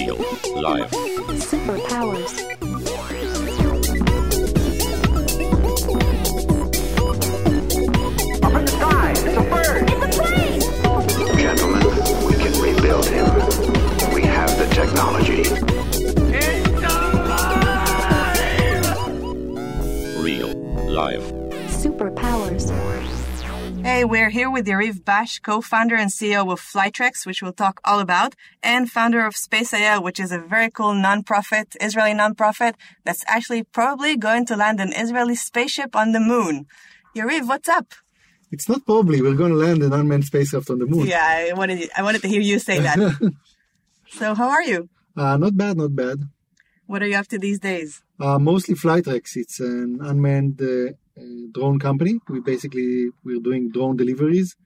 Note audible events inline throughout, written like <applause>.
Real life. Superpowers. Up in the sky, it's a bird. Gentlemen, we can rebuild him. We have the technology. Hey, we're here with Yariv Bash, co-founder and CEO of Flytrex, which we'll talk all about, and founder of Space Space.il, which is a very cool nonprofit, Israeli nonprofit that's actually probably going to land an Israeli spaceship on the moon. Yariv, what's up? It's not probably. We're going to land an unmanned spacecraft on the moon. Yeah, I wanted I wanted to hear you say that. <laughs> so, how are you? Uh, not bad, not bad. What are you up to these days? Uh, mostly Flytrex. It's an unmanned uh, drone company. We basically we're doing drone deliveries.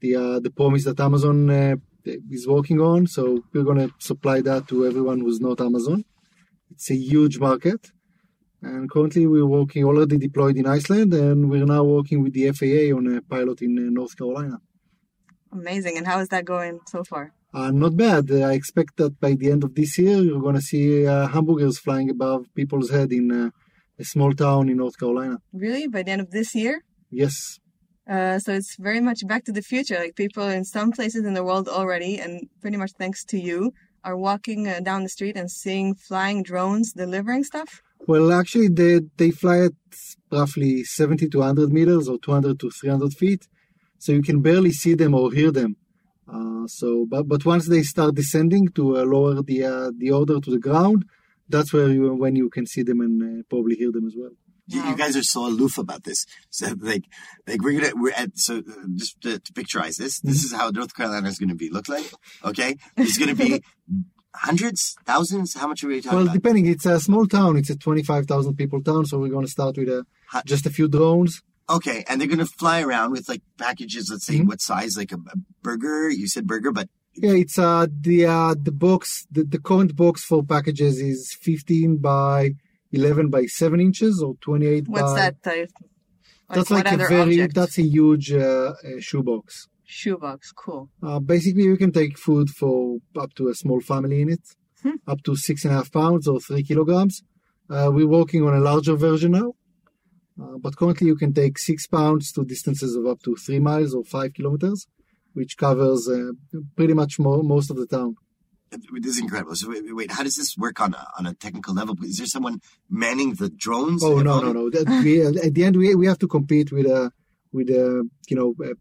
The uh, the promise that Amazon uh, is working on. So we're going to supply that to everyone who's not Amazon. It's a huge market. And currently we're working already deployed in Iceland and we're now working with the FAA on a pilot in uh, North Carolina. Amazing. And how is that going so far? Uh, not bad. Uh, I expect that by the end of this year, you're going to see uh, hamburgers flying above people's head in uh, a small town in North Carolina. Really? By the end of this year? Yes. Uh, so it's very much back to the future. Like people in some places in the world already, and pretty much thanks to you, are walking uh, down the street and seeing flying drones delivering stuff. Well, actually, they, they fly at roughly 70 to 100 meters or 200 to 300 feet. So you can barely see them or hear them. Uh, so, but, but once they start descending to uh, lower the uh, the order to the ground, that's where you when you can see them and uh, probably hear them as well. You, Wow. you guys are so aloof about this. So like, like we're gonna we're at so uh, just to, to picturize this. This is how North Carolina is gonna be look like. Okay, it's gonna be <laughs> hundreds, thousands. How much are we talking about? Well, about? depending, it's a small town. It's a 25,000 people town. So we're going to start with a, just a few drones. Okay, and they're gonna fly around with like packages. Let's say Mhm. what size? Like a, a burger. You said burger, but Yeah, it's uh the uh the box the, the current box for packages is 15 by 11 by 7 inches or 28 What's by that? Uh, like that's like a very object? that's a huge uh, uh, shoebox. shoebox. Cool. Uh, basically, you can take food for up to a small family in it, Hmm. up to six and a half pounds or three kilograms. Uh, we're working on a larger version now, uh, but currently you can take six pounds to distances of up to three miles or five kilometers, which covers uh, pretty much mo- most of the town. this is incredible. So wait, wait, how does this work on a, on a technical level? Is there someone manning the drones? Oh and no no no! We, at the end, we we have to compete with a with a you know uh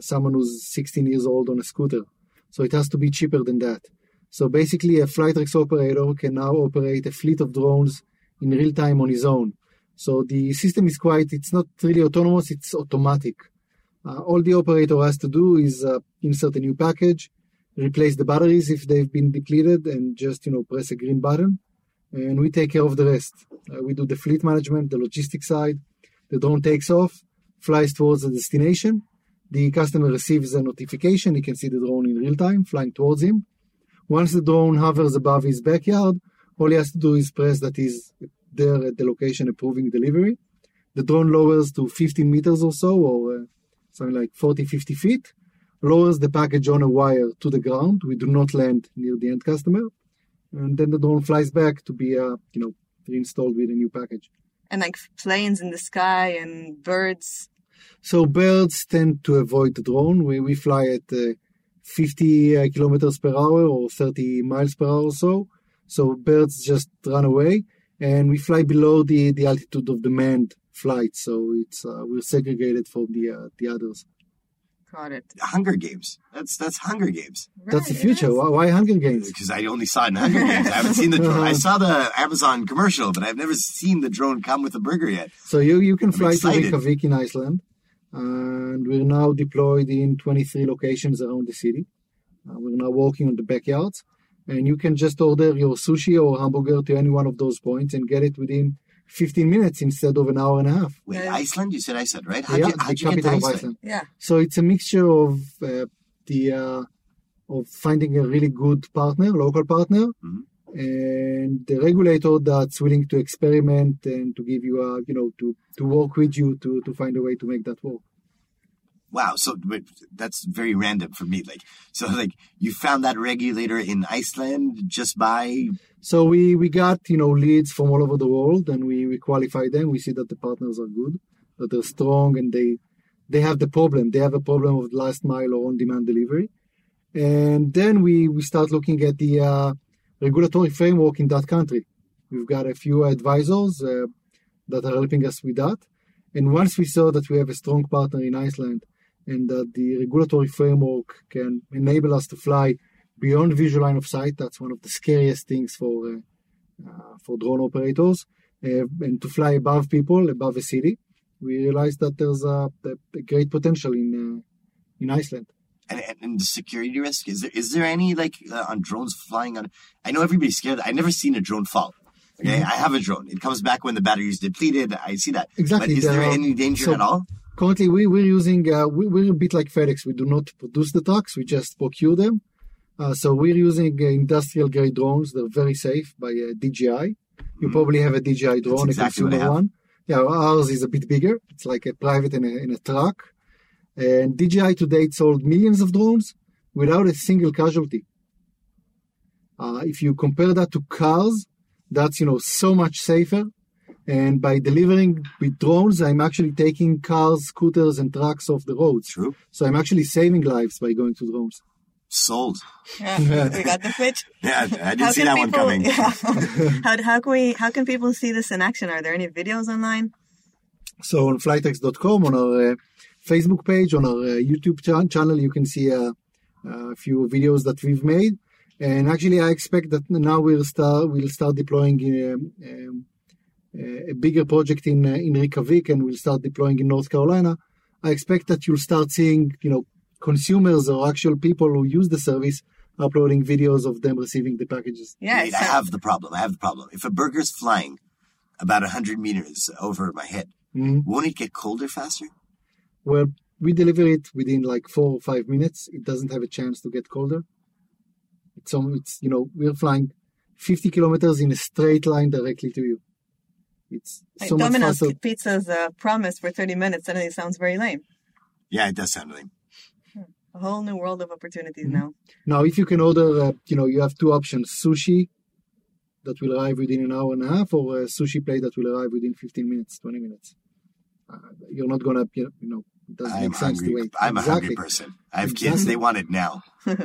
someone who's 16 years old on a scooter, so it has to be cheaper than that. So basically, a Flytrex operator can now operate a fleet of drones in real time on his own. So the system is quite it's not really autonomous; it's automatic. Uh, all the operator has to do is uh, insert a new package, replace the batteries if they've been depleted, and just you know press a green button and we take care of the rest. Uh, we do the fleet management, the logistics side. The drone takes off, flies towards the destination. The customer receives a notification. He can see the drone in real time flying towards him. Once the drone hovers above his backyard, all he has to do is press that he's there at the location approving delivery. The drone lowers to 15 meters or so, or uh, something like 40, 50 feet, lowers the package on a wire to the ground. We do not land near the end customer and then the drone flies back to be uh, you know reinstalled with a new package. And like planes in the sky and birds. So birds tend to avoid the drone. We we fly at uh, 50 uh, kilometers per hour or 30 miles per hour or so. So birds just run away, and we fly below the the altitude of the manned flight. So it's uh, we're segregated from the uh, the others. Got it. Hunger Games. That's that's Hunger Games. That's the future. Why, why Hunger Games? Because I only saw it in Hunger Games. I haven't seen the drone. I <laughs> saw the Amazon commercial, but I've never seen the drone come with a burger yet. So you, you can fly to excited. Reykjavik in Iceland, and we're now deployed in 23 locations around the city. Uh, we're now working on the backyards, and you can just order your sushi or hamburger to any one of those points and get it within 15 minutes instead of an hour and a half. Wait, Yeah. Iceland? You said Iceland, right? How'd yeah, you, how'd the you get to capital of Iceland? Iceland. Yeah. So it's a mixture of uh, the uh, of finding a really good partner, local partner, Mhm. and the regulator that's willing to experiment and to give you a you know to to work with you to to find a way to make that work. Wow. So that's very random for me. Like, so like you found that regulator in Iceland just by So we, we got, you know, leads from all over the world and we, we qualify them. We see that the partners are good, that they're strong and they, they have the problem. They have a problem of last mile or on-demand delivery. And then we, we start looking at the uh, regulatory framework in that country. We've got a few advisors uh, that are helping us with that. And once we saw that we have a strong partner in Iceland and that the regulatory framework can enable us to fly beyond visual line of sight, that's one of the scariest things for uh, uh, for drone operators, uh, and to fly above people, above a city. We realized that there's a, a great potential in uh, in Iceland. and, and, the security risk? Is there is there any like uh, on drones flying on i know everybody's scared. I never seen a drone fall okay? I have a drone. It comes back when the battery is depleted. I see that. Exactly, but is there there are- any danger so- at all Currently, we, we're using, uh, we, we're a bit like FedEx. We do not produce the trucks, we just procure them. Uh, so we're using uh, industrial grade drones. They're very safe by uh, DJI. You probably have a DJI drone, exactly a consumer one. Yeah, ours is a bit bigger. It's like a private in a, in a truck. And DJI to date sold millions of drones without a single casualty. Uh, if you compare that to cars, that's you know so much safer. And by delivering with drones, I'm actually taking cars, scooters, and trucks off the roads. true So I'm actually saving lives by going to drones. sold Yeah, we got the pitch. <laughs> yeah i didn't see can that one coming <laughs> yeah. <laughs> how, how can we? How can people see this in action? Are there any videos online? So on flytrex.com, on our uh, Facebook page, on our uh, YouTube chan- channel, you can see uh, a few videos that we've made. And actually, I expect that now we'll start we'll start deploying um, um, a bigger project in uh, in Reykjavik, and we'll start deploying in North Carolina. I expect that you'll start seeing, you know, consumers or actual people who use the service uploading videos of them receiving the packages. Yeah, Wait, so- i have the problem i have the problem if a burger's flying about 100 meters over my head Mhm. won't it get colder faster Well, we deliver it within like four or five minutes. It doesn't have a chance to get colder. It's on, it's you know we're flying 50 kilometers in a straight line directly to you. It's Like so much Domino's faster. Pizza's uh, promise for 30 minutes suddenly sounds very lame. yeah it does sound lame A whole new world of opportunities Mm-hmm. now. Now, if you can order, uh, you know, you have two options: sushi that will arrive within an hour and a half, or a sushi plate that will arrive within 15 minutes, 20 minutes. Uh, you're not gonna, you know, it doesn't i'm make sense to wait. i'm a hungry person i have kids they want it now <laughs>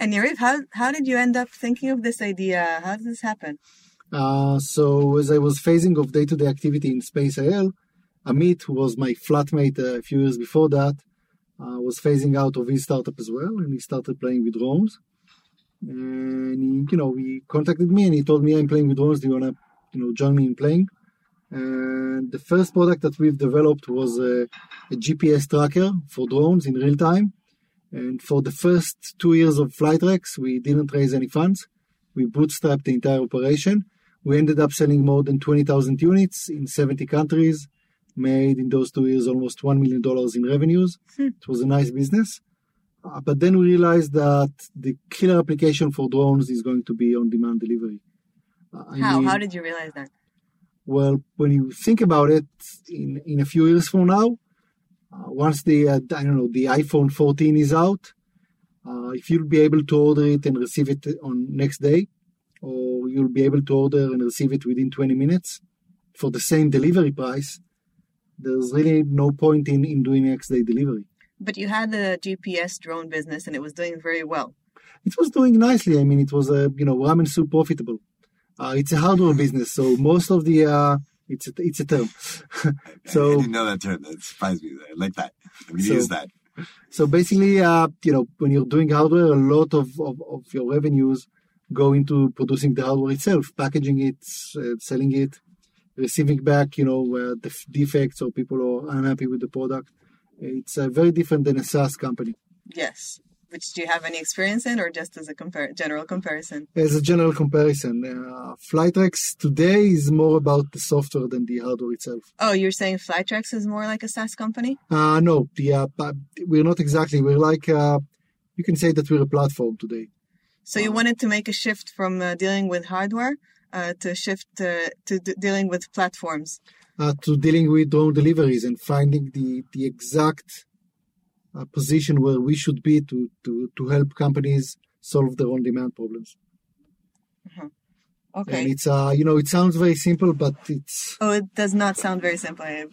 And Yariv, how how did you end up thinking of this idea? How did this happen? Uh, so as I was phasing of day-to-day activity in Space IL, Amit, who was my flatmate uh, a few years before that, uh, was phasing out of his startup as well, and he started playing with drones. And he, you know, he contacted me and he told me, "I'm playing with drones. Do you wanna, you know, join me in playing?" And the first product that we've developed was a, a GPS tracker for drones in real time. And for the first two years of Flytrex, we didn't raise any funds. We bootstrapped the entire operation. We ended up selling more than 20,000 units in 70 countries, made in those two years almost $1 million in revenues. It was a nice business. Uh, but then we realized that the killer application for drones is going to be on demand delivery. Uh, How? mean- How did you realize that? well, when you think about it, in, in a few years from now, uh, once the uh, I don't know the iPhone 14 is out, uh, if you'll be able to order it and receive it on next day, or you'll be able to order and receive it within 20 minutes for the same delivery price, there's really no point in, in doing next day delivery. But you had the GPS drone business, and it was doing very well. It was doing nicely. I mean, it was a you know ramen soup profitable. Uh, it's a hardware business, so most of the uh, it's a, it's a term. <laughs> so I so didn't know that term. That surprised me. I like that. I'm gonna So- use that. So basically, uh, you know, when you're doing hardware, a lot of, of, of your revenues go into producing the hardware itself, packaging it, uh, selling it, receiving back, you know, uh, the f- defects or people are unhappy with the product. It's uh, very different than a SaaS company. Yes. Which do you have any experience in, or just as a compar- general comparison? As a general comparison, uh, Flytrex today is more about the software than the hardware itself. Oh, you're saying Flytrex is more like a SaaS company? Uh, no, the, uh, we're not exactly. We're like, uh, you can say that we're a platform today. So you wanted to make a shift from uh, dealing with hardware uh, to shift uh, to d- dealing with platforms. uh, to dealing with drone deliveries and finding the, the exact uh, position where we should be to, to, to help companies solve their own demand problems. Okay. And it's, uh, you know, it sounds very simple, but it's, Oh, it does not sound very simple. <laughs>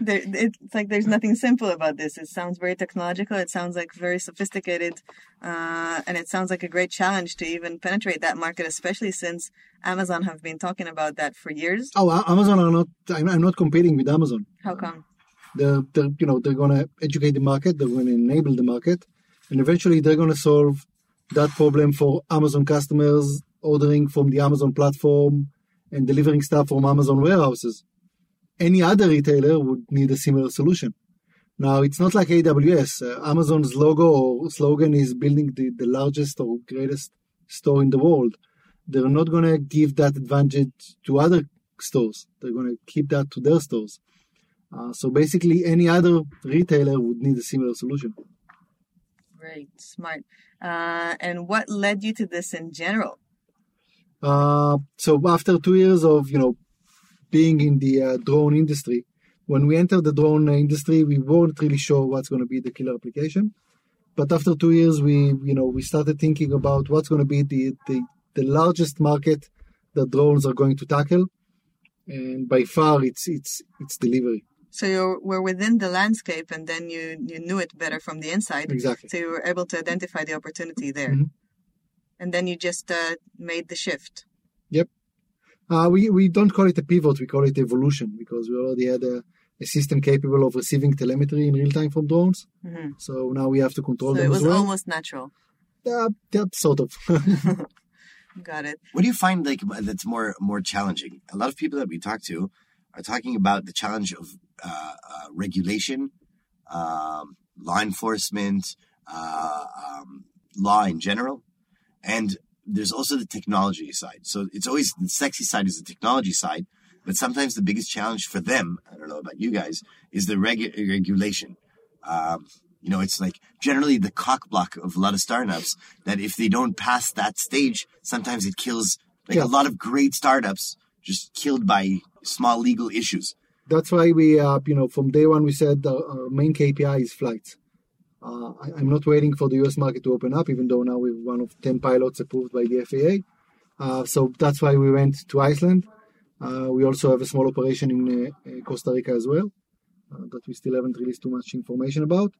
There, it's like there's nothing simple about this. It sounds very technological. It sounds like very sophisticated, uh, and it sounds like a great challenge to even penetrate that market, especially since Amazon have been talking about that for years. oh, Amazon are not, I'm, I'm not competing with Amazon. How come? They're, they're you know, they're going to educate the market, they're going to enable the market, and eventually they're going to solve that problem for Amazon customers ordering from the Amazon platform and delivering stuff from Amazon warehouses. Any other retailer would need a similar solution. Now, it's not like AWS. Uh, Amazon's logo or slogan is building the, the largest or greatest store in the world. They're not going to give that advantage to other stores. They're going to keep that to their stores. Uh, so basically, any other retailer would need a similar solution. Great, smart. Uh, and what led you to this in general? Uh, so after two years of you know being in the uh, drone industry, when we entered the drone industry, we weren't really sure what's going to be the killer application. But after two years, we you know we started thinking about what's going to be the, the the largest market that drones are going to tackle, and by far it's it's it's delivery. So you were within the landscape, and then you you knew it better from the inside. Exactly. So you were able to identify the opportunity there, Mhm. And then you just uh, made the shift. Yep. Uh, we, we don't call it a pivot, we call it evolution because we already had a, a system capable of receiving telemetry in real time from drones. hmm So now we have to control So them it as was well. almost natural. Yeah, yeah, sort of. <laughs> Got it. What do you find like that's more more challenging? A lot of people that we talk to are talking about the challenge of uh, uh, regulation, um, law enforcement, uh, um, law in general, and there's also the technology side. So it's always the sexy side is the technology side, but sometimes the biggest challenge for them, I don't know about you guys, is the regu- regulation. Um, you know, it's like generally the cock block of a lot of startups that if they don't pass that stage, sometimes it kills like Yeah. a lot of great startups just killed by small legal issues. That's why we, uh, you know, from day one we said the our main KPI is flights. Uh, I, I'm not waiting for the US market to open up, even though now we're one of 10 pilots approved by the FAA. Uh, so that's why we went to Iceland. Uh, we also have a small operation in uh, uh, Costa Rica as well uh, that we still haven't released too much information about.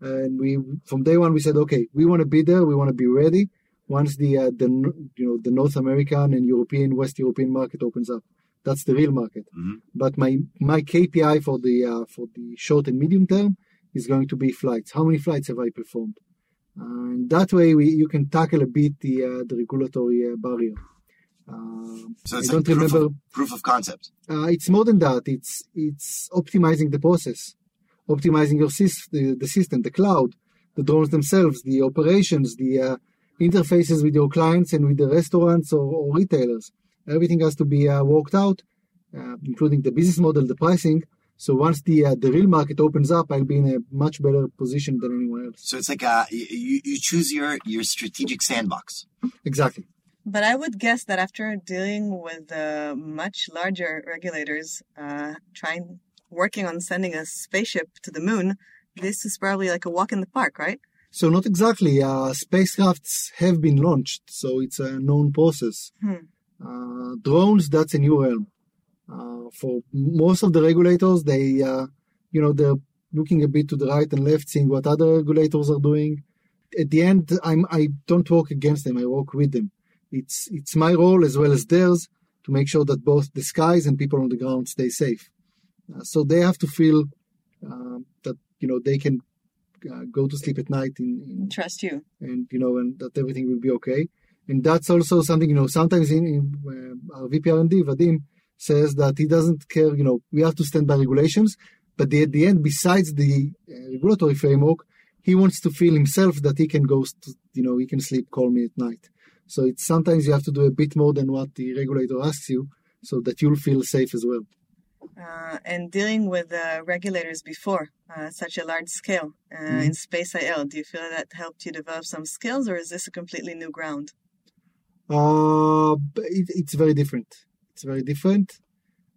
And we, from day one, we said, okay, we want to be there. We want to be ready once the uh, the you know the North American and European West European market opens up. That's the real market. But my my KPI for the uh, for the short and medium term is going to be flights. How many flights have I performed? And that way, we you can tackle a bit the uh, the regulatory uh, barrier. Um, So I it's don't like proof remember. of, proof of concept. Uh, it's more than that. It's it's optimizing the process, optimizing your the, the system, the cloud, the drones themselves, the operations, the uh, interfaces with your clients and with the restaurants or, or retailers. Everything has to be uh, worked out, uh, including the business model, the pricing. So once the uh, the real market opens up, I'll be in a much better position than anyone else. So it's like uh, you, you choose your, your strategic sandbox. Exactly. But I would guess that after dealing with uh, much larger regulators, uh, trying working on sending a spaceship to the moon, this is probably like a walk in the park, right? So not exactly. Uh, spacecrafts have been launched, so it's a known process. Hmm. Uh, drones, that's a new realm. Uh, for most of the regulators, they, uh, you know, they're looking a bit to the right and left, seeing what other regulators are doing. At the end, I'm, I don't work against them. I work with them. It's, it's my role as well as theirs to make sure that both the skies and people on the ground stay safe. Uh, so they have to feel uh, that, you know, they can uh, go to sleep at night in, in Trust you. and you know, and that everything will be okay. And that's also something you know. Sometimes in, in uh, our VP R&D Vadim says that he doesn't care. You know, we have to stand by regulations, but the, at the end, besides the uh, regulatory framework, he wants to feel himself that he can go. You know, he can sleep calmly at night. So it's sometimes you have to do a bit more than what the regulator asks you, so that you'll feel safe as well. Uh, and dealing with uh, regulators before uh, such a large scale uh, Mm-hmm. in Space IL, do you feel that helped you develop some skills, or is this a completely new ground? Uh, it, it's very different. It's very different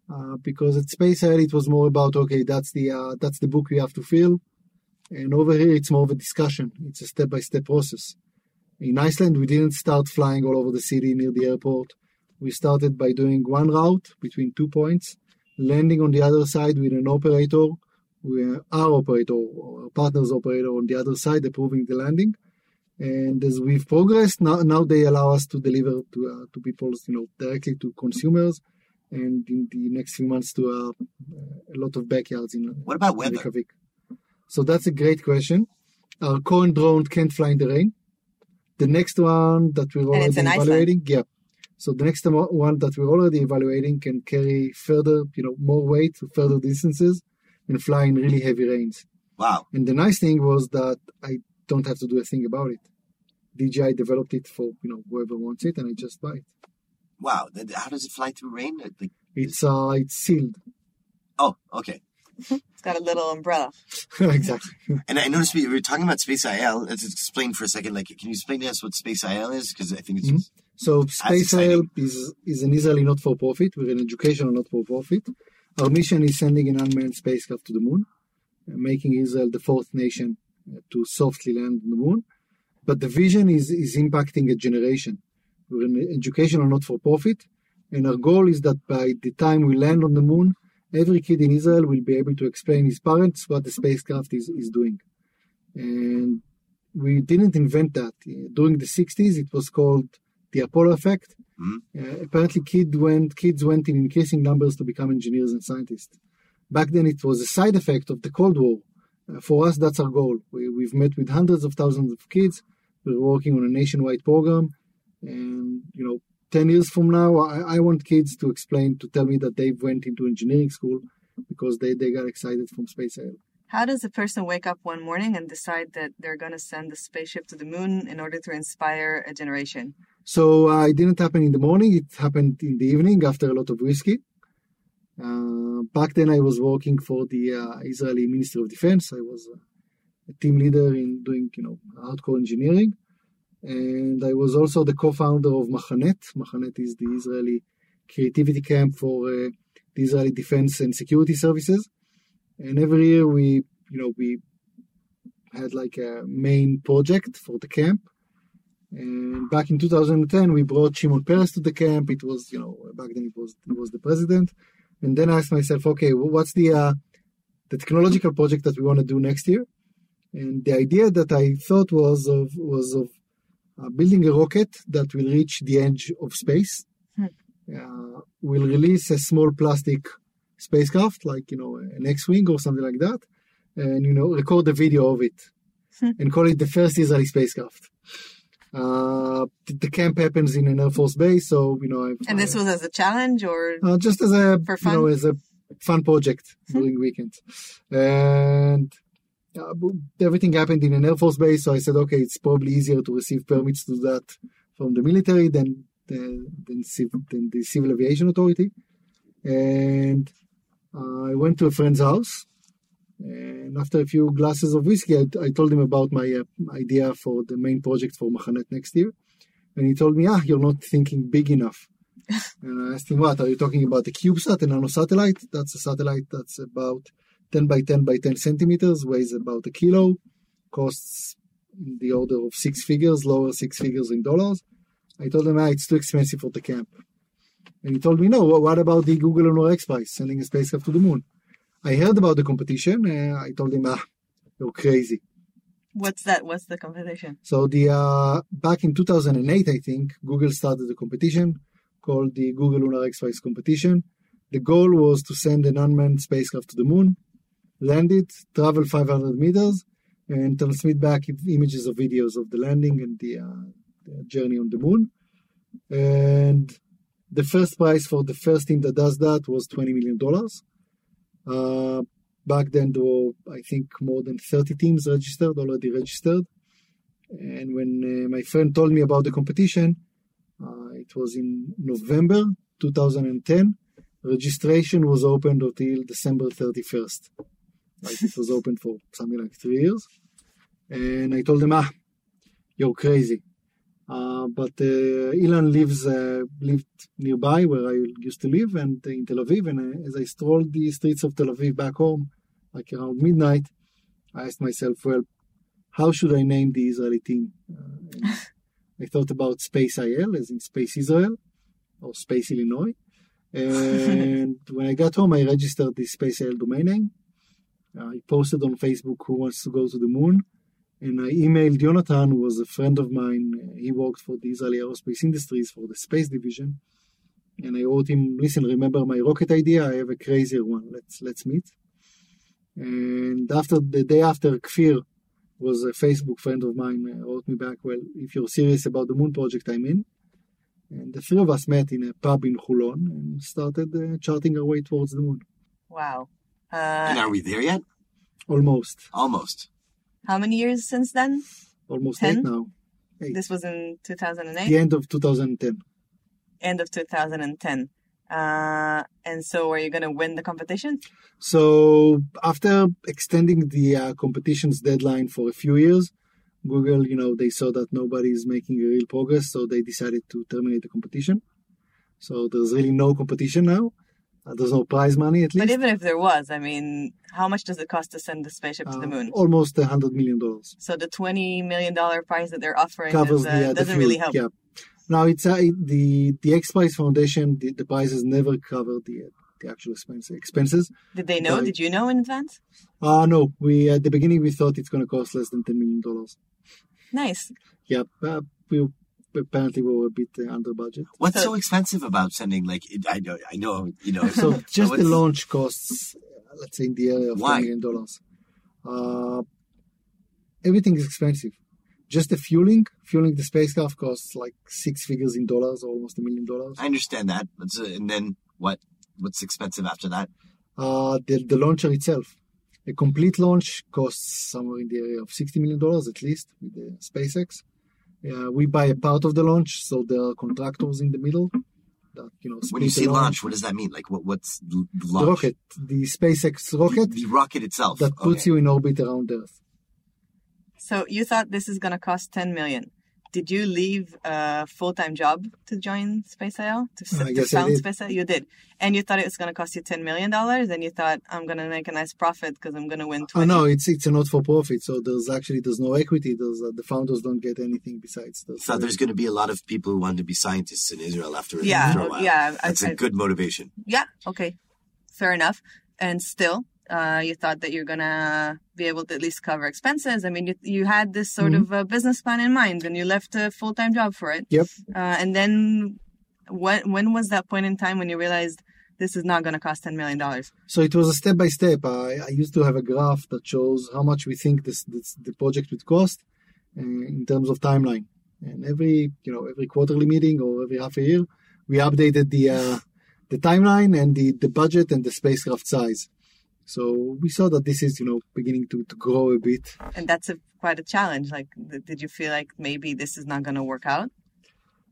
uh, because at Space IL it was more about okay, that's the uh, that's the book we have to fill, And over here, it's more of a discussion. It's a step-by-step process. In Iceland, we didn't start flying all over the city near the airport. We started by doing one route between two points, landing on the other side with an operator, our operator or our partner's operator on the other side approving the landing. And as we've progressed, now, now they allow us to deliver to uh, to people, you know, directly to consumers, and in the next few months to uh, a lot of backyards in. What about weather? Reykjavik. So that's a great question. Our current drone can't fly in the rain. The next one that we're already evaluating, yeah. So the next one that we're already evaluating can carry further, you know, more weight to further distances and fly in really heavy rains. Wow. And the nice thing was that I don't have to do a thing about it. DJI developed it for you know whoever wants it, and I just buy it. Wow. Then How does it fly through rain? Like, It's uh, it's sealed. oh, okay. <laughs> It's got a little umbrella. <laughs> exactly. And I noticed we were talking about Space IL. Let's explain for a second. Like, can you explain to us what Space IL is? Because I think it's Mhm. So Space exciting. Help is is an Israeli not-for-profit. We're an educational not-for-profit. Our mission is sending an unmanned spacecraft to the moon, uh, making Israel the fourth nation uh, to softly land on the moon. But the vision is is impacting a generation. We're an educational not-for-profit, and our goal is that by the time we land on the moon, every kid in Israel will be able to explain his parents what the spacecraft is, is doing. And we didn't invent that. During the 60s, it was called the Apollo effect. Mhm. Uh, apparently, kid went, kids went in increasing numbers to become engineers and scientists. Back then, it was a side effect of the Cold War. For us, that's our goal. We, we've met with hundreds of thousands of kids. We're working on a nationwide program. And, you know, 10 years from now, I, I want kids to explain, to tell me that they went into engineering school because they, they got excited from Space IL. How does a person wake up one morning and decide that they're going to send the spaceship to the moon in order to inspire a generation? So uh, it didn't happen in the morning. It happened in the evening after a lot of whiskey. Uh, back then, I was working for the uh, Israeli Ministry of Defense. I was uh, a team leader in doing, you know, hardcore engineering, and I was also the co-founder of Machanet. Machanet is the Israeli creativity camp for uh, the Israeli Defense and Security Services. And every year, we, you know, we had like a main project for the camp. And back in 2010, we brought Shimon Peres to the camp. It was, you know, back then it was he was the president. And then I asked myself, okay, wh- what's the uh, the technological project that we want to do next year? And the idea that I thought was of was of uh, building a rocket that will reach the edge of space. Hmm. Uh, will release a small plastic spacecraft, like you know, an X-wing or something like that, and you know, record a video of it, Hmm. and call it the first Israeli spacecraft. Uh, the, the camp happens in an Air Force base, so you know. I've, And this I- was as a challenge or uh, just as a For you know fun? as a fun project during weekends, and uh, everything happened in an Air Force base. So I said, okay, it's probably easier to receive permits to do that from the military than than, than, civ- than the Civil Aviation Authority, and uh, I went to a friend's house. And after a few glasses of whiskey, I, I told him about my uh, idea for the main project for Machanet next year. And he told me, ah, you're not thinking big enough. <laughs> and I asked him, what, are you talking about the CubeSat, a nano satellite? That's a satellite that's about 10 by 10 by 10 centimeters, weighs about a kilo, costs in the order of six figures, lower six figures in dollars. I told him, ah, it's too expensive for the camp. And he told me, no, what about the Google Lunar X Prize, sending a spacecraft to the moon? I heard about the competition. I told him, ah, you're crazy. what's that? What's the competition? So the uh, back in 2008, I think Google started a competition called the Google Lunar X Prize competition. The goal was to send an unmanned spacecraft to the moon, land it, travel 500 meters, and transmit back images or videos of the landing and the, uh, the journey on the moon. And the first prize for the first team that does that was 20 million dollars. Uh, back then there were i think more than 30 teams registered already registered. And when uh, my friend told me about the competition uh, it was in november 2010 registration was opened until december 31st like it was open for something like three years. And i told him ah you're crazy uh, but uh, Ilan lives uh, lived nearby where I used to live, and in Tel Aviv. And uh, as I strolled the streets of Tel Aviv back home, like around midnight, I asked myself, well, how should I name the Israeli team? Uh, <laughs> I thought about Space IL, as in Space Israel, or Space Illinois. And <laughs> when I got home, I registered the Space IL domain name. I posted on Facebook who wants to go to the moon. And I emailed Jonathan, who was a friend of mine. Uh, He worked for the Israeli Aerospace Industries for the space division. And I wrote him, listen, remember my rocket idea? I have a crazier one. Let's let's meet. And after the day after, Kfir was a Facebook friend of mine, uh, wrote me back, well, if you're serious about the moon project, I'm in. And the three of us met in a pub in Holon and started uh, charting our way towards the moon. Wow. And Uh, are we there yet? Almost, Almost. How many years since then? almost Ten? eight now. Eight. This was in 2008, the end of 2010. end of 2010. Uh, and so are you going to win the competition? So after extending the uh, competition's deadline for a few years, Google, you know, they saw that nobody is making a real progress, so they decided to terminate the competition. So there's really no competition now. Uh, there's no prize money at least. But even if there was, I mean, how much does it cost to send the spaceship to the Uh, moon? almost a hundred million dollars So the $20 million prize that they're offering covers is, uh, the, uh, doesn't fuel. really help. Yeah. Now it's uh, the the X Prize Foundation. The, the has never covered the uh, the actual expense, expenses. Did they know? Did you know in advance? Uh no. We at the beginning we thought it's going to cost less than ten million dollars. Nice. Yeah, uh, we apparently we were a bit uh, under budget. What's So- so expensive about sending like it, I know I know you know So <laughs> just the launch costs, uh, let's say, in the area of Why? ten million dollars. Uh, everything is expensive. Just the fueling, fueling the spacecraft costs like six figures in dollars, almost a million dollars. I understand that, so, and then what? What's expensive after that? Uh, the, the launcher itself, a complete launch costs somewhere in the area of sixty million dollars at least with the SpaceX. Uh, we buy a part of the launch, so there are contractors in the middle that you know. When you say the launch, what does that mean? Like what? What's the the rocket, the SpaceX rocket The, the rocket itself. that puts Okay. you in orbit around Earth. So you thought this is going to cost 10 million. Did you leave a full-time job to join SpaceIL? To, to found did. SpaceIL? You did. And you thought it was going to cost you $10 million and you thought, I'm going to make a nice profit because I'm going to win 20. Oh no, it's it's a not for profit. So there's actually there's no equity. There's uh, the founders don't get anything besides. The, So there's going to be a lot of people who want to be scientists in Israel after, Yeah, after a while. yeah, I- That's a I- good motivation. Yeah, okay. Fair enough. And still, uh, you thought that you're going to be able to at least cover expenses. I mean, you, you had this sort Mm-hmm. of business plan in mind and you left a full-time job for it. Yep. Uh, and then when, when was that point in time when you realized this is not going to cost $10 million? So it was a step by step. I, I used to have a graph that shows how much we think this, this the project would cost uh, in terms of timeline. And every you know every quarterly meeting or every half a year, we updated the uh, the timeline and the, the budget and the spacecraft size. So we saw that this is you know beginning to, to grow a bit. And that's a, quite a challenge. Like, th- did you feel like maybe this is not going to work out?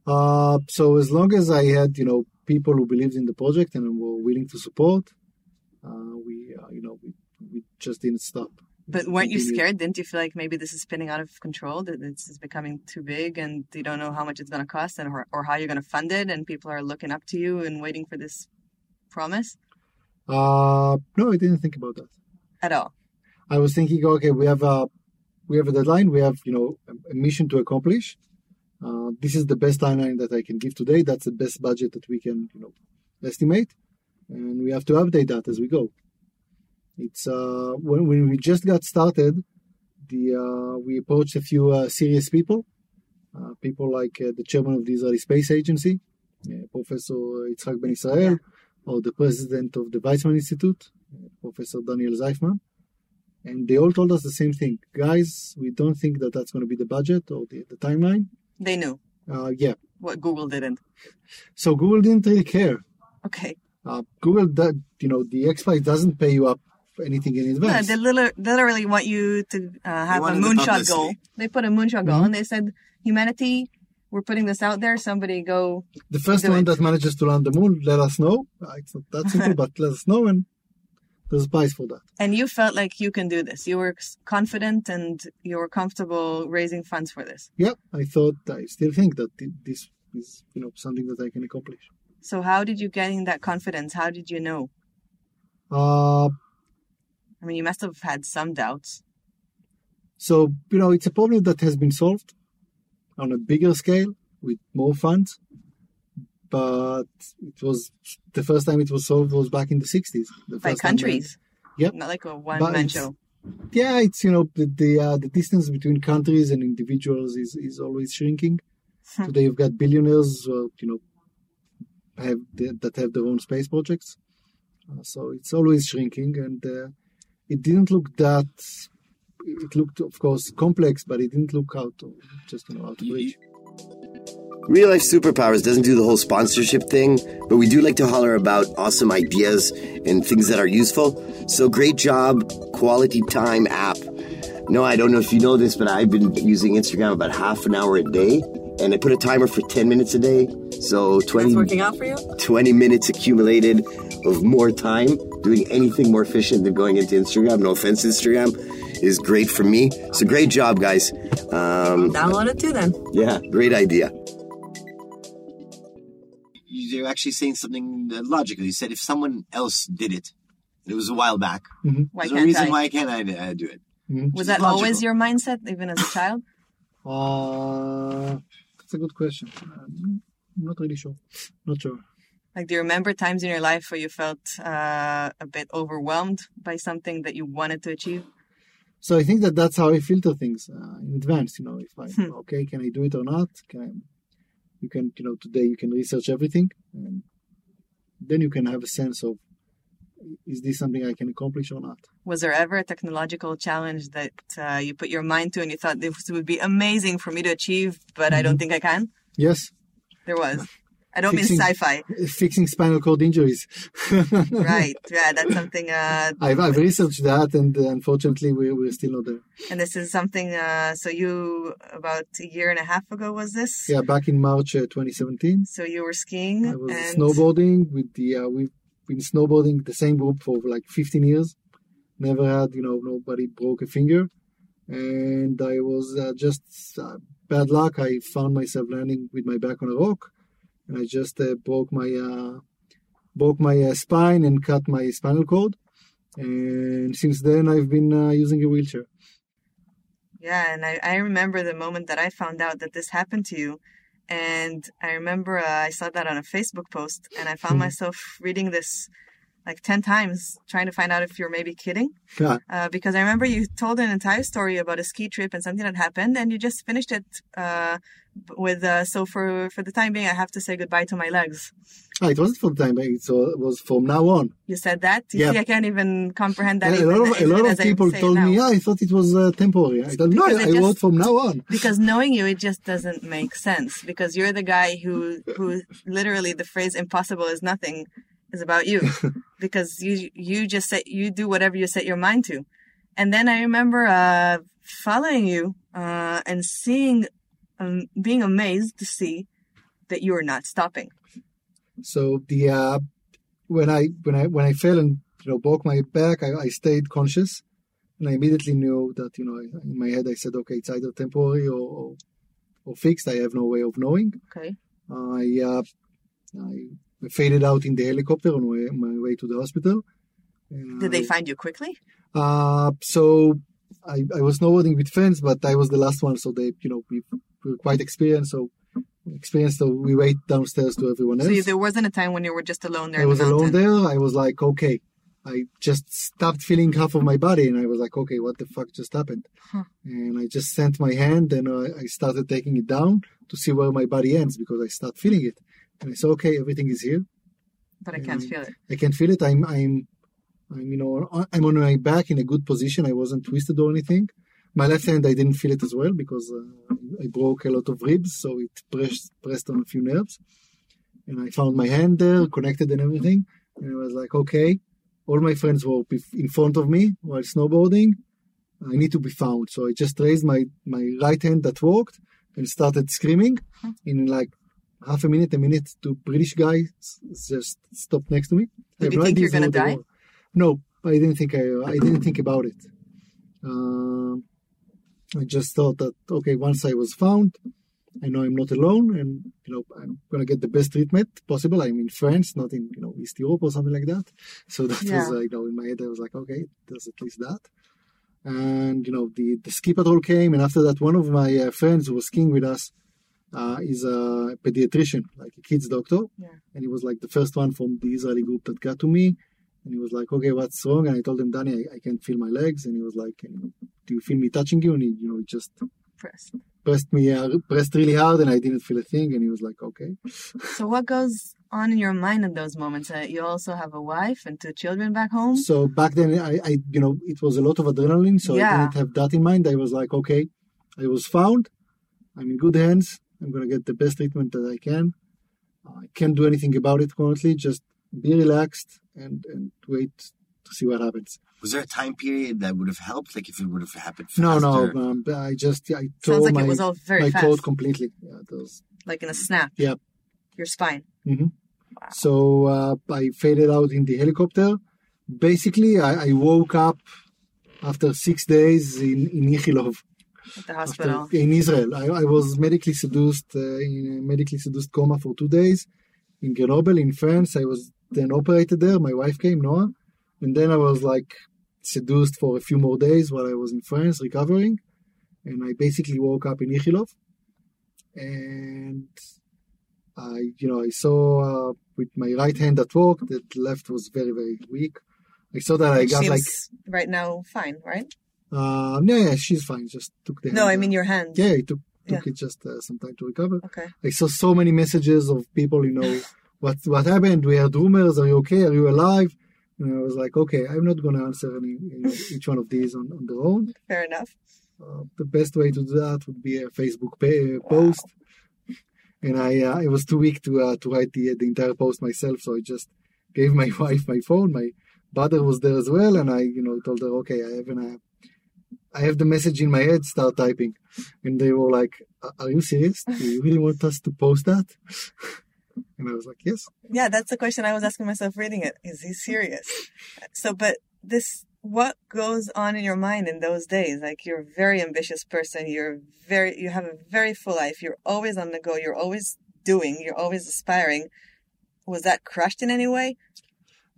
Uh, so as long as I had, you know, people who believed in the project and were willing to support, uh, we, uh, you know, we, we just didn't stop. But weren't you scared? Didn't you feel like maybe this is spinning out of control? That this is becoming too big, and you don't know how much it's going to cost, and or, or how you're going to fund it, and people are looking up to you and waiting for this promise Uh, no, I didn't think about that. at all. I was thinking, okay, we have a, we have a deadline. We have, you know, a, mission to accomplish. Uh, this is the best timeline that I can give today. That's the best budget that we can, you know, estimate, and we have to update that as we go. It's uh, when when we just got started, the uh, we approached a few uh, serious people, uh, people like uh, the chairman of the Israeli Space Agency, uh, Professor Yitzhak Ben Israel, or the president of the Weizmann Institute, uh, Professor Daniel Zajfman. And they all told us the same thing. Guys we don't think that that's going to be the budget or the, the timeline. They knew. Uh, yeah. What Google didn't. so google didn't really care. Okay, uh, google that you know the xprize doesn't pay you up for anything in yeah, advance. they literally, literally want you to uh, have a moonshot goal. They put a moonshot goal, and they said, "Humanity, we're putting this out there. Somebody go." the first one it. that manages to land the moon let us know uh, it's not that simple <laughs> but let us know and there's a prize for that And you felt like you can do this. You were confident and you were comfortable raising funds for this. yeah i thought i still think that this is you know something that i can accomplish So how did you get in that confidence? How did you know? uh, I mean, you must have had some doubts. So, you know, it's a problem that has been solved on a bigger scale with more funds. But it was the first time it was solved was back in the 60s. The By countries. Yep. Not like a one But man show. yeah, it's you know the the, uh, the distance between countries and individuals is, is always shrinking. Hmm. Today you've got billionaires, uh, you know, have the, that have their own space projects. Uh, so it's always shrinking, and uh, it didn't look that. It looked, of course, complex, but it didn't look out to just you know out to bridge. Real Life Superpowers doesn't do the whole sponsorship thing, but we do like to holler about awesome ideas and things that are useful. So great job, quality time app. No, I don't know if you know this, but I've been using Instagram about half an hour a day, and I put a timer for 10 minutes a day. So 20, That's working out for you? 20 minutes accumulated of more time doing anything more efficient than going into Instagram. No offense, Instagram is great for me. It's a great job, guys. Um, Download it too then. yeah, great idea. You're actually saying something uh, logical. You said if someone else did it, it was a while back. Why there's no can't reason I? why can't I uh, do it? Was is that always your mindset, even as a child? Uh, that's a good question. I'm not really sure. Not sure. Like, do you remember times in your life where you felt uh, a bit overwhelmed by something that you wanted to achieve? So I think that that's how I filter things uh, in advance. You know, if I Hmm. okay, can I do it or not? Can I, you can you know today you can research everything, and then you can have a sense of is this something I can accomplish or not. Was there ever a technological challenge that uh, you put your mind to and you thought this would be amazing for me to achieve, but I don't think I can? Yes, There was. <laughs> I don't Fixing- mean sci-fi, fixing spinal cord injuries. <laughs> right? Yeah, that's something. Uh, I've, I've researched that, and uh, unfortunately, we're, we're still not there. and this is something. Uh, so you about a year and a half ago was this? Yeah, back in March uh, 2017, So you were skiing I was and snowboarding with the. Uh, we've been snowboarding the same group for like 15 years. Never had, you know, nobody broke a finger, and I was uh, just uh, bad luck. I found myself landing with my back on a rock, and I just uh, broke my uh, broke my uh, spine and cut my spinal cord. And since then, I've been uh, using a wheelchair. Yeah, and I, I remember the moment that I found out that this happened to you. And I remember uh, I saw that on a Facebook post, and I found Mhm. myself reading this like 10 times, trying to find out if you're maybe kidding. Yeah. Uh, because I remember you told an entire story about a ski trip and something that happened, and you just finished it uh, with, uh, so for, for the time being, I have to say goodbye to my legs. Ah, it wasn't for the time, being, wa- it was from now on. You said that? You Yeah. see, I can't even comprehend that. a even, lot of, a lot of people told now. me, yeah, I thought it was uh, temporary. I thought, no, I just- wrote from now on. because knowing you it just doesn't make sense because you're the guy who who literally the phrase impossible is nothing is about you. <laughs> Because you you just say you do whatever you set your mind to. And then i remember uh following you uh and seeing um, being amazed to see that you are not stopping. So the uh, when I when I when I fell and you know broke my back, I, I stayed conscious, and I immediately knew that you know I- in my head I said, okay, it's either temporary or or, or fixed. I have no way of knowing. okay. I uh, I faded out in the helicopter on my, my way to the hospital. did they find you quickly Uh, so I, I was snowboarding with friends, but I was the last one, so they, you know, we were quite experienced. So experienced, so we wait downstairs to everyone else. so there wasn't a time when you were just alone there I was the alone there. I was like, okay. I just stopped feeling half of my body, and I was like, okay, what the fuck just happened? Huh. And I just sent my hand, and I, I started taking it down to see where my body ends because I start feeling it. And I said, okay, everything is here. but i can't feel it I can't feel it. I'm, I'm, I'm, you know, I'm on my back in a good position. I wasn't twisted or anything. My left hand, I didn't feel it as well because uh, I broke a lot of ribs, so it pressed pressed on a few nerves. And I found my hand there, connected and everything. And I was like, okay, all my friends were in front of me while snowboarding. I need to be found. So I just raised my, my right hand that worked and started screaming. In like half a minute, a minute, two British guys just stopped next to me. I Did have you think you're gonna die? were. No, I didn't think I, I didn't think about it. Um, I just thought that okay, once I was found, I know I'm not alone, and you know I'm gonna get the best treatment possible. I'm in France, not in you know East Europe or something like that. So that Yeah. was uh, you know in my head I was like, okay, there's at least that. and you know the the ski patrol came, and after that, one of my uh, friends who was skiing with us uh, is a pediatrician, like a kids doctor, Yeah. and he was like the first one from the Israeli group that got to me. And he was like, "Okay, what's wrong?" And I told him, "Danny, I, I can't feel my legs." And he was like, "Do you feel me touching you?" And he, you know, he just Press. pressed me, uh, pressed really hard, and I didn't feel a thing. And he was like, "Okay." So what goes on in your mind in those moments? Uh, you also have a wife and two children back home. So back then, I, I, you know, it was a lot of adrenaline, so yeah. I didn't have that in mind. I was like, okay, I was found. I'm in good hands. I'm gonna get the best treatment that I can. I can't do anything about it currently. Just be relaxed and and wait to see what happens. Was there a time period that would have helped? Like if it would have happened faster? No, no, um, I just I Sounds tore like my it was all very my fast, code completely. Yeah, it was- like in a snap. Yeah. Your spine. So uh, I faded out in the helicopter. Basically, I, I woke up after six days in, in Ichilov. At the after, in Israel. I, I was medically seduced uh, in a medically seduced coma for two days in Grenoble in France. I was then operated there. My wife came, Noah, and then I was like seduced for a few more days while I was in France recovering, and I basically woke up in Ichilov, and I, you know, I saw uh, with my right hand at work that left was very very weak. I saw that I got Seems like, right now fine, right? Uh, yeah, yeah, she's fine. Just took the No, I out. mean your hand. Yeah, it took took Yeah. it just uh, some time to recover. Okay. I saw so many messages of people, you know, <laughs> what what happened? We had rumors. Are you okay? Are you alive? And I was like, okay, I'm not going to answer any, you know, <laughs> each one of these on, on their own. Fair enough. Uh, the best way to do that would be a Facebook pa- post. And I uh, I was too weak to uh, to write the the entire post myself, so I just gave my <laughs> wife my phone. My brother was there as well, and I you know told her, okay, I have an uh, I have the message in my head. Start typing, and they were like, "Are- "Are you serious? Do you really want us to post that?" <laughs> And I was like, "Yes." Yeah, that's the question I was asking myself reading it. Is he serious? So, but this, what goes on in your mind in those days? Like you're a very ambitious person. You're very, you have a very full life. You're always on the go. You're always doing. You're always aspiring. Was that crushed in any way?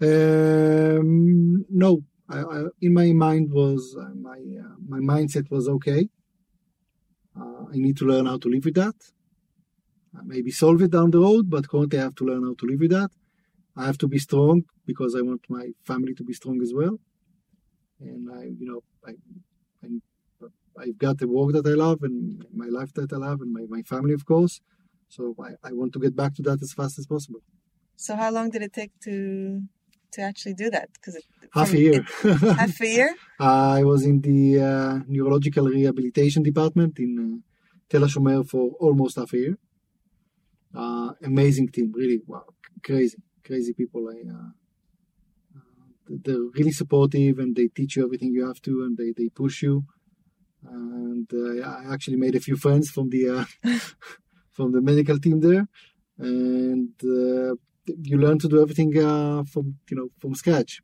Um, no, I, I, in my mind was uh, my uh, my mindset was okay. Uh, I need to learn how to live with that. Uh, maybe solve it down the road, but currently I have to learn how to live with that. I have to be strong because I want my family to be strong as well. And I, you know, I, I I've got the work that I love and my life that I love and my, my family, of course. So I, I want to get back to that as fast as possible. So how long did it take to to actually do that? Because Half a year. half a year. I was in the uh, neurological rehabilitation department in uh, Tel HaShomer for almost half a year. Uh, amazing team, really, wow, crazy, crazy people. I, uh, uh, they're really supportive and they teach you everything you have to and they, they push you. And uh, I actually made a few friends from the uh, <laughs> from the medical team there, and uh, you learn to do everything uh, from you know from scratch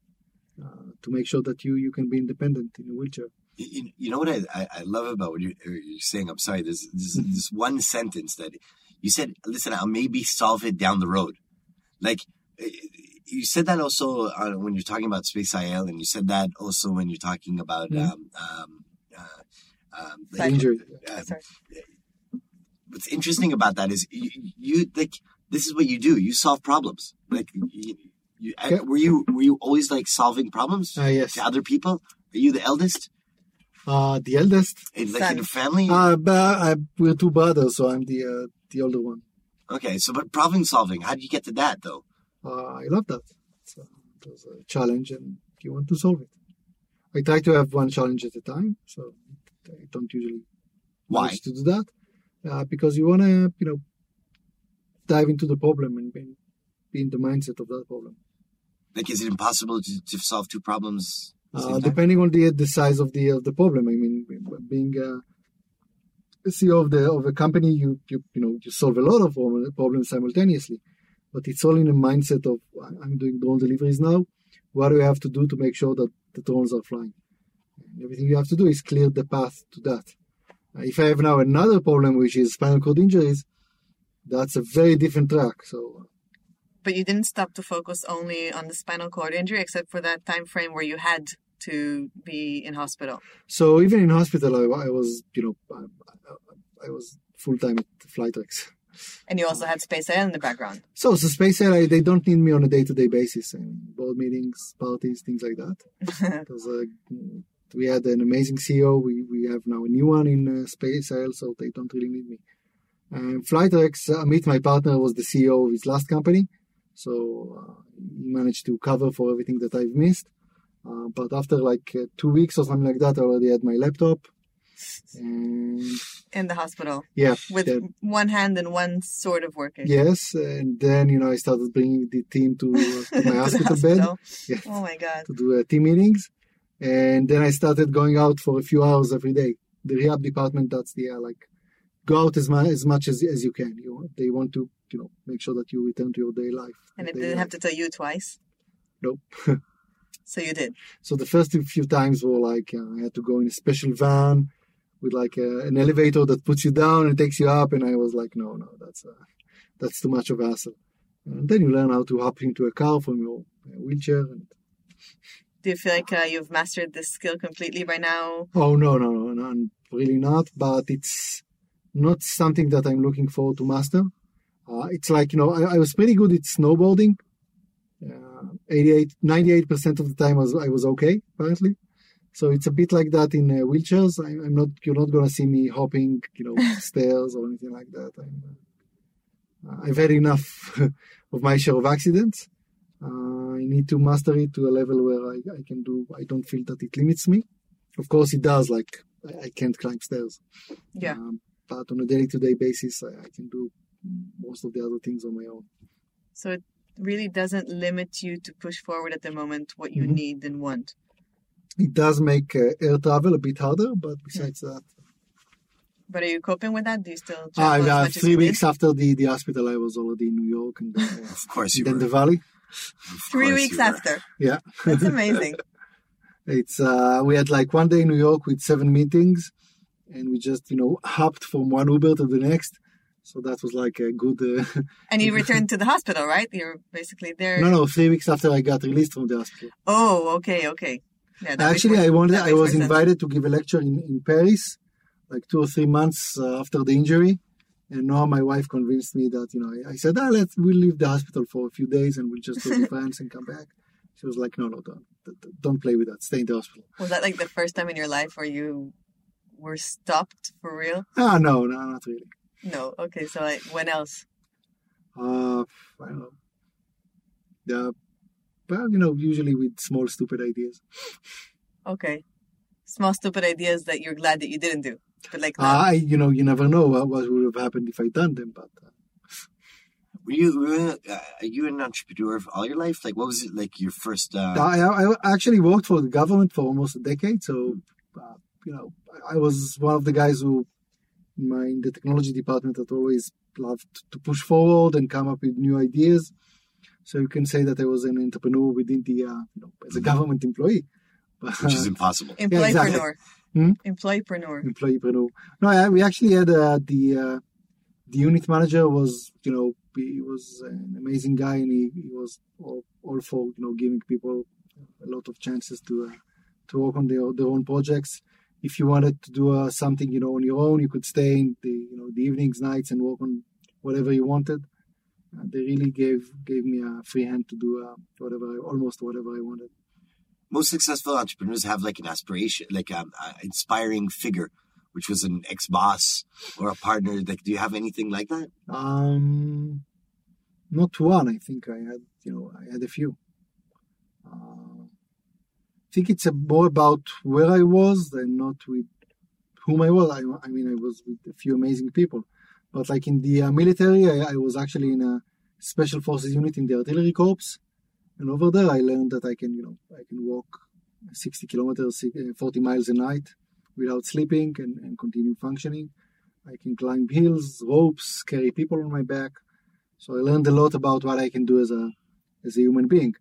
uh, to make sure that you you can be independent in a wheelchair. You, you- you know what I, I, I love about what you're, you're saying? I'm sorry. There's this, this one sentence that you said. Listen, I'll maybe solve it down the road. Like eh, you said that also uh, when you're talking about Space IL, and you said that also when you're talking about Mhm. um, um, uh, um, The like, injury. uh, what's interesting about that is you, you like this is what you do. You solve problems. Like you, you, Okay. were you were you always like solving problems Uh, yes. to other people? Are you the eldest? Uh, the eldest. In, like Son. in the family? Uh, but I, we're two brothers, so I'm the uh, the older one. Okay, so but problem solving, how do you get to that though? Uh, I love that. So it was a challenge, and you want to solve it. I try to have one challenge at a time, so I don't usually Why? to do that uh, because you want to, you know, dive into the problem and be, be in the mindset of that problem. Like, is it impossible to, to solve two problems? Uh, depending on the the size of the of the problem. I mean, being uh, CEO of the of a company, you you you know you solve a lot of problems simultaneously, but it's all in a mindset of "I- I'm doing drone deliveries now. What do I have to do to make sure that the drones are flying? And everything you have to do is clear the path to that. Uh, if I have now another problem, which is spinal cord injuries, that's a very different track. So But you didn't stop to focus only on the spinal cord injury, except for that time frame where you had to be in hospital? So even in hospital, I, I was, you know, I, I, I was full time at Flytrex. And you also had Space IL in the background. So, so Space IL, I, they don't need me on a day-to-day basis. I mean, board meetings, parties, things like that. <laughs> Because uh, we had an amazing CEO. We we have now a new one in uh, Space IL, so they don't really need me. And Flytrex, Amit, my partner, was the CEO of his last company, so uh, he managed to cover for everything that I've missed. Uh, but after like uh, two weeks or something like that, I already had my laptop. And In the hospital yeah, with that- one hand and one sort of working. yes, and then you know I started bringing the team to, uh, to my <laughs> To hospital bed. hospital. <laughs> Yeah. Oh my god. to do uh, team meetings, and then I started going out for a few hours every day. The rehab department, that's the uh, like, go out as much as much as, as you can. You they want to you know make sure that you return to your day life. And it Day didn't have to tell you twice. Nope. <laughs> So you did. So the first few times were like uh, I had to go in a special van with like uh, an elevator that puts you down and takes you up, and I was like, no, no, that's uh, that's too much of a hassle. And then you learn how to hop into a car from your uh, wheelchair. And, Do you feel like uh, you've mastered this skill completely by now? Oh no, no, no, no, really not. But it's not something that I'm looking forward to master. Uh, it's like you know, I, I was pretty good at snowboarding. Uh, 88, 98 percent of the time I was I was okay apparently. So it's a bit like that in uh, wheelchairs. I, I'm not. You're not gonna see me hopping, you know, <laughs> stairs or anything like that. I'm, uh, I've had enough <laughs> of my share of accidents. Uh, I need to master it to a level where I, I can do. I don't feel that it limits me. Of course, it does. Like I, I can't climb stairs. Yeah. Um, but on a day-to-day basis, I, I can do most of the other things on my own. So it really doesn't limit you to push forward at the moment what you Mhm. need and want. It does make uh, air travel a bit harder, but besides that, But are you coping with that? Do you still uh, travel as uh, much as three you did? weeks after the, the hospital, I was already in New York and then, uh, <laughs> Of course you then were. the Valley. Of Three weeks after. Yeah, That's amazing. <laughs> it's uh, we had like one day in New York with seven meetings, and we just you know hopped from one Uber to the next. So that was like a good. Uh, <laughs> and you returned to the hospital, right? You're basically there. no, no, three weeks after I got released from the hospital. Oh, okay, okay. Yeah, Actually, I wanted. I was invited to give a lecture in, in Paris, like two or three months uh, after the injury, and now my wife convinced me that you know I, I said, ah, let's we'll leave the hospital for a few days and we'll just go to <laughs> France and come back. She was like, no, no, don't, don't- don't play with that. Stay in the hospital. Was that like the first time in your life where you were stopped for real? Ah, no, no, not really. No. Okay, so like when else? Uh, I don't know. Yeah, well, you know, usually with small stupid ideas. Okay. Small stupid ideas that you're glad that you didn't do. But like I, you know, you never know what, what would have happened if I done them, but. Uh, Were you, were you, uh, are you an entrepreneur all your life? Like, what was it like your first? Uh, I, I actually worked for the government for almost a decade, so uh, you know I I was one of the guys who, in my in the technology department, that always loved to push forward and come up with new ideas. So you can say that I was an entrepreneur within the uh, you know as a government employee, <laughs> which is impossible. <laughs> employeepreneur. Hmm? Employeepreneur. employeepreneur. No, I, we actually had uh, the uh, the unit manager was you know he was an amazing guy and he, he was all, all for you know giving people a lot of chances to uh, to work on their their own projects. If you wanted to do uh, something you know on your own, you could stay in the you know the evenings, nights, and work on whatever you wanted. Uh, they really gave gave me a free hand to do uh, whatever I, almost whatever I wanted. Most successful entrepreneurs have like an aspiration, like an uh, inspiring figure, which was an ex-boss or a partner. Like, do you have anything like that? Um, not one. I think I had, you know, I had a few. Uh, I think it's a, more about where I was than not with whom I was. I, I mean, I was with a few amazing people, but like in the uh, military, I, I was actually in a special forces unit in the artillery corps, and over there, I learned that I can, you know, I can walk 60 kilometers, uh, 40 miles a night without sleeping and, and continue functioning. I can climb hills, ropes, carry people on my back. So I learned a lot about what I can do as a as a human being.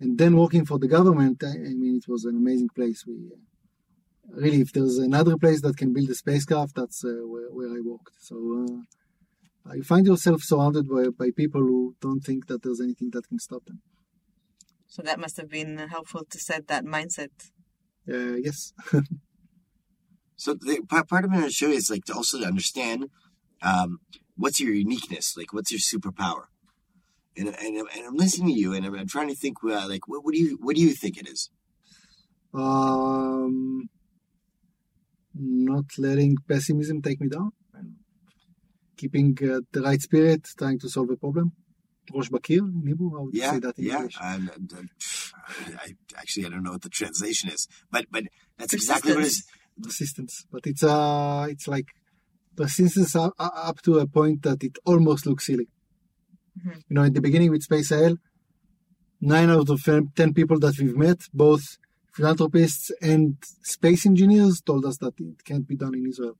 And then working for the government, I, I mean, it was an amazing place. We uh, really, if there's another place that can build a spacecraft, that's uh, where, where I worked. So uh, you find yourself surrounded by, by people who don't think that there's anything that can stop them. So that must have been helpful to set that mindset Uh, yes. <laughs> So the, part, part of it on the show is like to also to understand um, what's your uniqueness, like what's your superpower. And, and, and I'm listening to you, and I'm, I'm trying to think, uh, like, what, what do you what do you think it is? um, not letting pessimism take me down. and Keeping uh, the right spirit, trying to solve a problem. Rosh Bakir Hebrew, how would you Yeah, say that in yeah. English? I'm- I actually I don't know what the translation is, but but that's exactly what it is. Persistence. But it's uh, it's like persistence up, up to a point that it almost looks silly. Mhm. You know, in the beginning with Space IL, nine out of ten people that we've met, both philanthropists and space engineers, told us that it can't be done in Israel.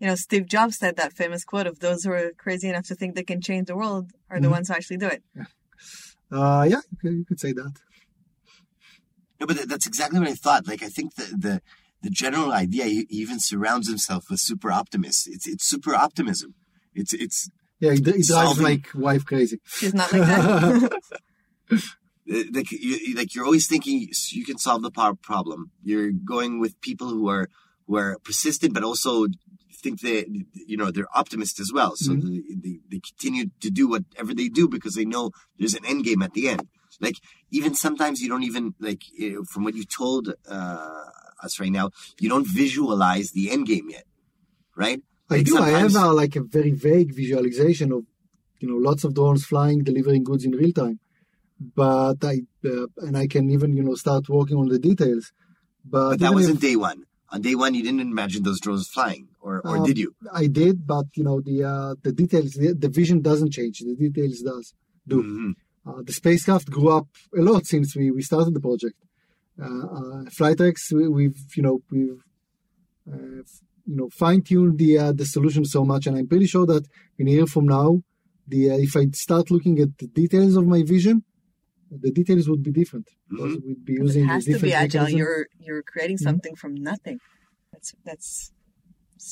You know, Steve Jobs said that famous quote of those who are crazy enough to think they can change the world are the Mhm. ones who actually do it. Uh, yeah, you could, say that. No, but that's exactly what I thought. Like I think the the, the general idea he he even surrounds himself with super optimists. It's it's super optimism. It's it's Yeah, it, it drives Solving- like wife crazy. She's not like that. <laughs> like you, you- like you're always thinking you can solve the power problem. You're going with people who are who are persistent, but also think that you know they're optimists as well. So they, they they continue to do whatever they do because they know there's an end game at the end. Like even sometimes you don't even like from what you told uh, us right now, you don't visualize the end game yet, right? I do. I have uh, like a very vague visualization of, you know, lots of drones flying, delivering goods in real time. But I, uh, and I can even, you know, start working on the details. But, But that wasn't day one. On day one, you didn't imagine those drones flying, or or Um, did you? I did, but you know, the uh, the details, the, the vision doesn't change. The details does do. Mhm. Uh, the spacecraft grew up a lot since we, we started the project. Uh, uh, we, we've you know we've uh, you know fine tune the uh, the solution so much, and I'm pretty sure that in a year from now, the uh, if I start looking at the details of my vision, the details would be different because we'd be using it has a to be agile. mechanism. You're you're creating Mhm. something from nothing. That's that's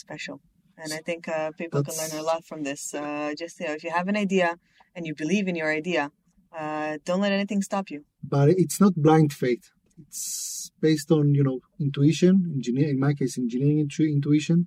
special, and I think uh, people can learn a lot from this. Uh, just you know, if you have an idea and you believe in your idea, uh, don't let anything stop you. but it's not blind faith. It's based on you know intuition, engineer. In my case, engineering intu- intuition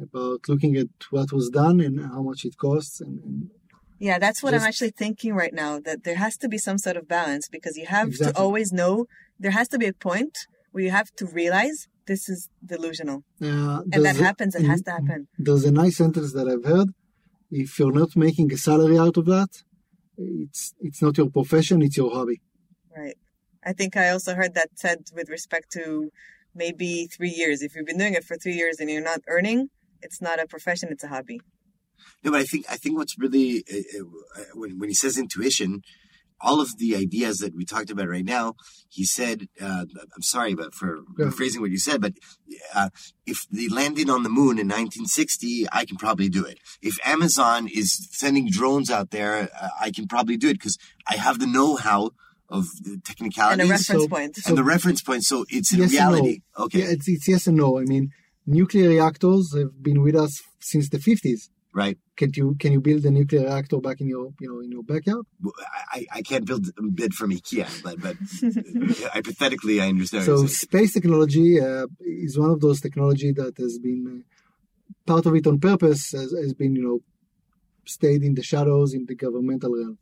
about looking at what was done and how much it costs. And, and Yeah, that's what I'm actually thinking right now. That there has to be some sort of balance because you have to always know. There has to be a point where you have to realize this is delusional, uh, and that a- happens. It has to happen. There's a nice sentence that I've heard. If you're not making a salary out of that, it's it's not your profession, it's your hobby. Right. I think I also heard that said with respect to maybe three years. If you've been doing it for three years and you're not earning, it's not a profession, it's a hobby. No, but I think I think what's really uh, uh, when when he says intuition, all of the ideas that we talked about right now, he said. Uh, I'm sorry, but for Yeah. rephrasing what you said, but uh, if they landed on the moon in 1960, I can probably do it. If Amazon is sending drones out there, uh, I can probably do it because I have the know-how of the And technicalities reference so- point. and the reference point. So it's in Yes and no. reality. Okay, Yeah, it's, it's yes and no. I mean, nuclear reactors have been with us since the 50s. right. Can you can you build a nuclear reactor back in your you know in your backyard? I, I can't build a bed from IKEA, but but <laughs> hypothetically, I understand. So space technology uh, is one of those technology that has been uh, part of it on purpose has, has been you know stayed in the shadows in the governmental realm.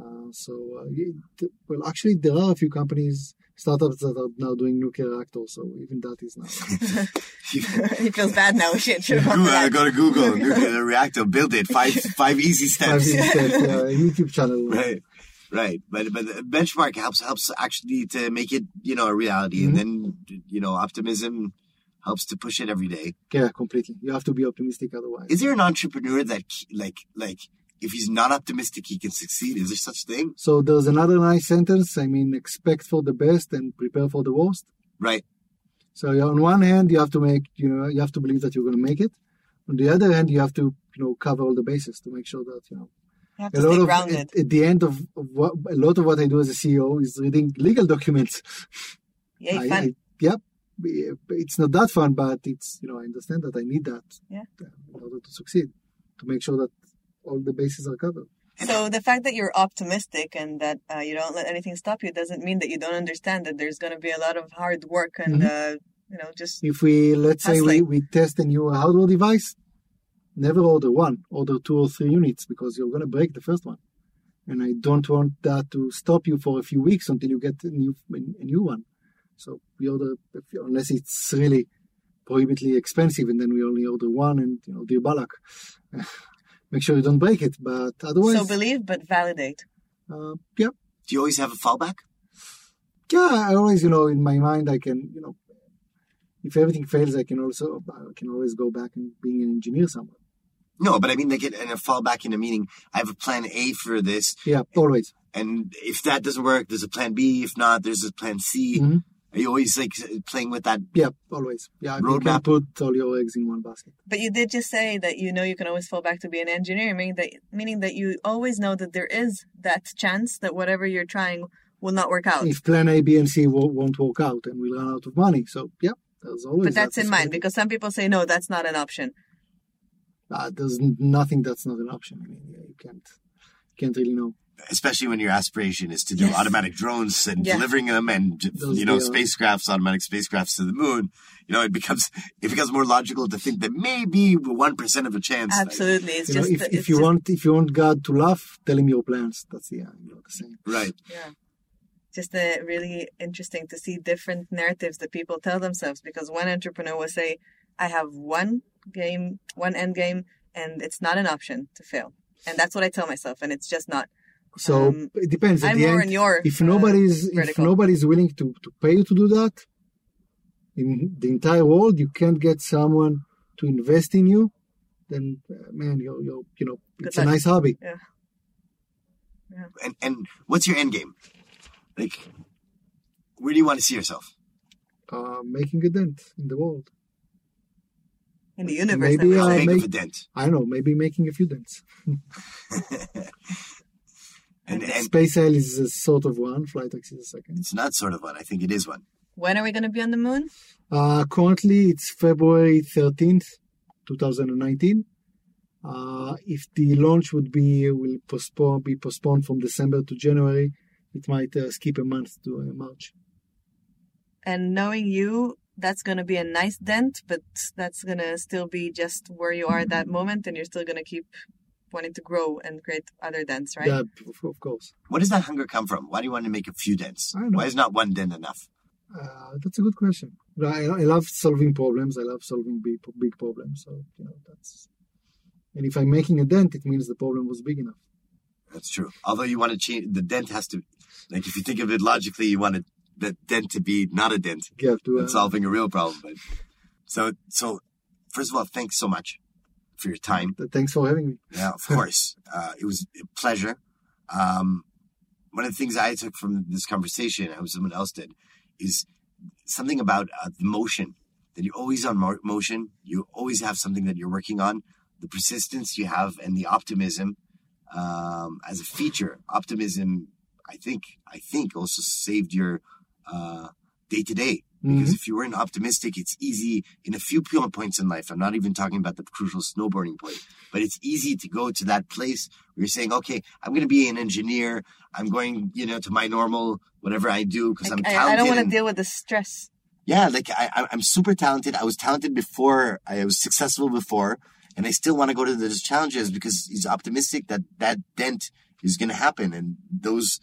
Uh, so uh, it, well, actually, there are a few companies startups that are now doing nuclear reactors. So even that is now. <laughs> <laughs> he feels bad now. We should should have Google, go to Google, nuclear reactor, build it. Five <laughs> five easy Five steps. steps, uh, YouTube channel. right, right. But but the benchmark helps helps actually to make it you know a reality, and then you know optimism helps to push it every day. Yeah, completely. You have to be optimistic otherwise. Is there an entrepreneur that like like if he's not optimistic he can succeed? Is there such thing? So there's another nice sentence. I mean, expect for the best and prepare for the worst. Right. So on one hand, you have to make, you know, you have to believe that you're going to make it. On the other hand, you have to, you know, cover all the bases to make sure that, you know, You have a lot stay of grounded. at, at the end of, of what a lot of what I do as a CEO is reading legal documents. <laughs> Yeah, I, fun. I, yep, it's not that fun, but it's you know I understand that I need that Yeah. in order to succeed to make sure that all the bases are covered. So the fact that you're optimistic and that uh, you don't let anything stop you doesn't mean that you don't understand that there's going to be a lot of hard work and uh, you know just If we, let's say, we, we test a new hardware device, never order one, order two or three units because you're going to break the first one. And I don't want that to stop you for a few weeks until you get a new, a new one. So we order, unless it's really prohibitively expensive, and then we only order one and, you know, dear Balak, <laughs> make sure you don't break it. But otherwise, so believe but validate. uh, yeah, Do you always have a fallback? yeah, I always, you know, in my mind, I can, you know, if everything fails, I can also, I can always go back and being an engineer somewhere. No, but I mean, like, in a fallback in a meaning, I have a plan A for this, Yeah, always. and if that doesn't work, there's a plan B. If not, there's a plan C. Mhm. Are you always like playing with that? Yeah, always. Yeah, you can put all your eggs in one basket. But you did just say that you know you can always fall back to be an engineer, meaning that meaning that you always know that there is that chance that whatever you're trying will not work out. If plan A, B, and C won't work out, and we'll run out of money. So yeah, there's always. But that's that in mind because some people say no, that's not an option. uh, there's nothing that's not an option. I mean, yeah, you can't, can't really know. Especially when your aspiration is to do Yes. automatic drones and Yeah. delivering them, and Those you know, they are. spacecrafts, automatic spacecrafts to the moon. You know, it becomes it becomes more logical to think that maybe one percent of a chance. like- Absolutely, it's You know, just if, it's if you just- want if you want God to laugh, tell him your plans. That's the, uh, you know, the same. right. Yeah. Just uh, really interesting to see different narratives that people tell themselves because one entrepreneur will say, I have one game, one end game, and it's not an option to fail. And that's what I tell myself, and it's just not. So Um, it depends. At I'm the more end, in your, if uh, nobody's if nobody's willing to, to pay you to do that in the entire world, you can't get someone to invest in you. Then, uh, man, you're, you're you know, it's a luck. nice hobby. Yeah. And and what's your end game? Like, where do you want to see yourself? Uh, making a dent in the world. in the universe. Maybe, that we uh, How say. big make- a dent? I don't know, maybe making a few dents. <laughs> <laughs> And and Space IL is a sort of one, Flytrex is a second. it's not sort of one. I think it is one. when are we going to be on the moon? Uh, currently, it's February 13th, 2019. Uh, if the launch would be will postpone be postponed from December to January, it might uh, skip a month to uh, March. And knowing you, that's going to be a nice dent, but that's going to still be just where you are at that moment, and you're still going to keep wanting to grow and create other dents, right? Yeah, of, of course. What does that hunger come from? Why do you want to make a few dents? I know. Why is not one dent enough? Uh, that's a good question. I, I love solving problems. I love solving big big problems. So you know that's. And if I'm making a dent, it means the problem was big enough. That's true. Although you want to change the dent has to, like, if you think of it logically, you want it, the dent to be not a dent You have to. and Uh, solving a real problem. But so so, first of all, thanks so much for your time. thanks for having me. Yeah, of course. <laughs> Uh, it was a pleasure. Um, one of the things I took from this conversation, I hope someone else did, is something about uh, the motion. That you're always on mo- motion. You always have something that you're working on. The persistence you have and the optimism um, as a feature. Optimism, I think, I think also saved your day to day. Because mm-hmm. if you weren't optimistic, it's easy in a few po- points in life. I'm not even talking about the crucial snowboarding point, but it's easy to go to that place where you're saying, okay, I'm going to be an engineer. I'm going, you know, to my normal, whatever I do because I'm Like, talented. I, I don't want to deal with the stress. yeah, like I, I- I'm super talented. I was talented before. I was successful before, and I still want to go to those challenges because he's optimistic that that dent is going to happen. And those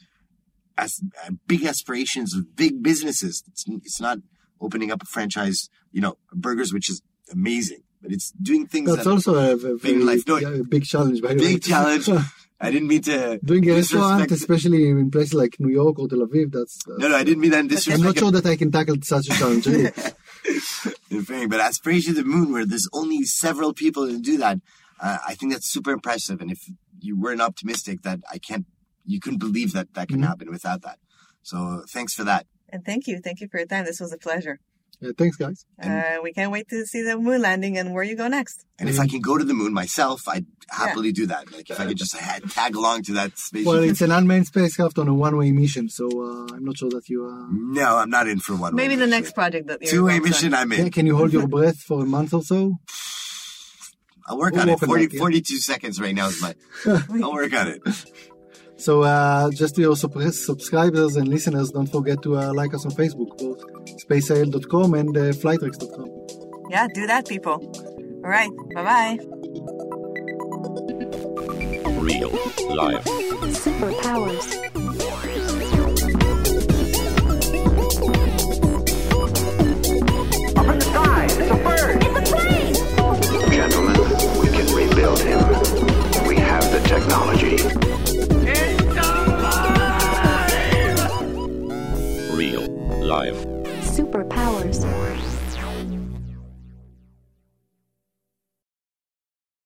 as uh, big aspirations of big businesses. It's it's not opening up a franchise, you know, burgers, which is amazing, but it's doing things That's that also a, a very life. No, yeah, a big challenge. By the way. big challenge. <laughs> I didn't mean to Doing a restaurant, disrespect- especially in places like New York or Tel Aviv, that's. that's No, no, I didn't mean that in I'm not sure that I can tackle such a challenge. Really. <laughs> in fact, but aspiration to the moon, where there's only several people to do that, uh, I think that's super impressive. And if you weren't optimistic, that I can't, you couldn't believe that that can Mhm. happen without that. So thanks for that. And thank you. Thank you for your time. This was a pleasure. Yeah, thanks, guys. Uh, we can't wait to see the moon landing and where you go next. And if I can go to the moon myself, I'd happily do that. Like if I could just ha- tag along to that space. Well, it's an unmanned spacecraft on a one-way mission, so uh, I'm not sure that you. Uh, no, I'm not in for one. Way. Maybe the next project that you're two-way mission. I'm can, in. can you hold your breath for a month or so? I'll work We'll on it. 40, that, yeah. 42 seconds right now is my. <laughs> I'll work on it. So uh, just to your sup- subscribers and listeners, don't forget to uh, like us on Facebook, both spaceil.com and uh, flytrex.com. Yeah, do that, people. All right. Bye bye. Real life. Superpowers. Up in the sky, it's a bird. In the plane! Gentlemen, we can rebuild him. We have the technology. Life.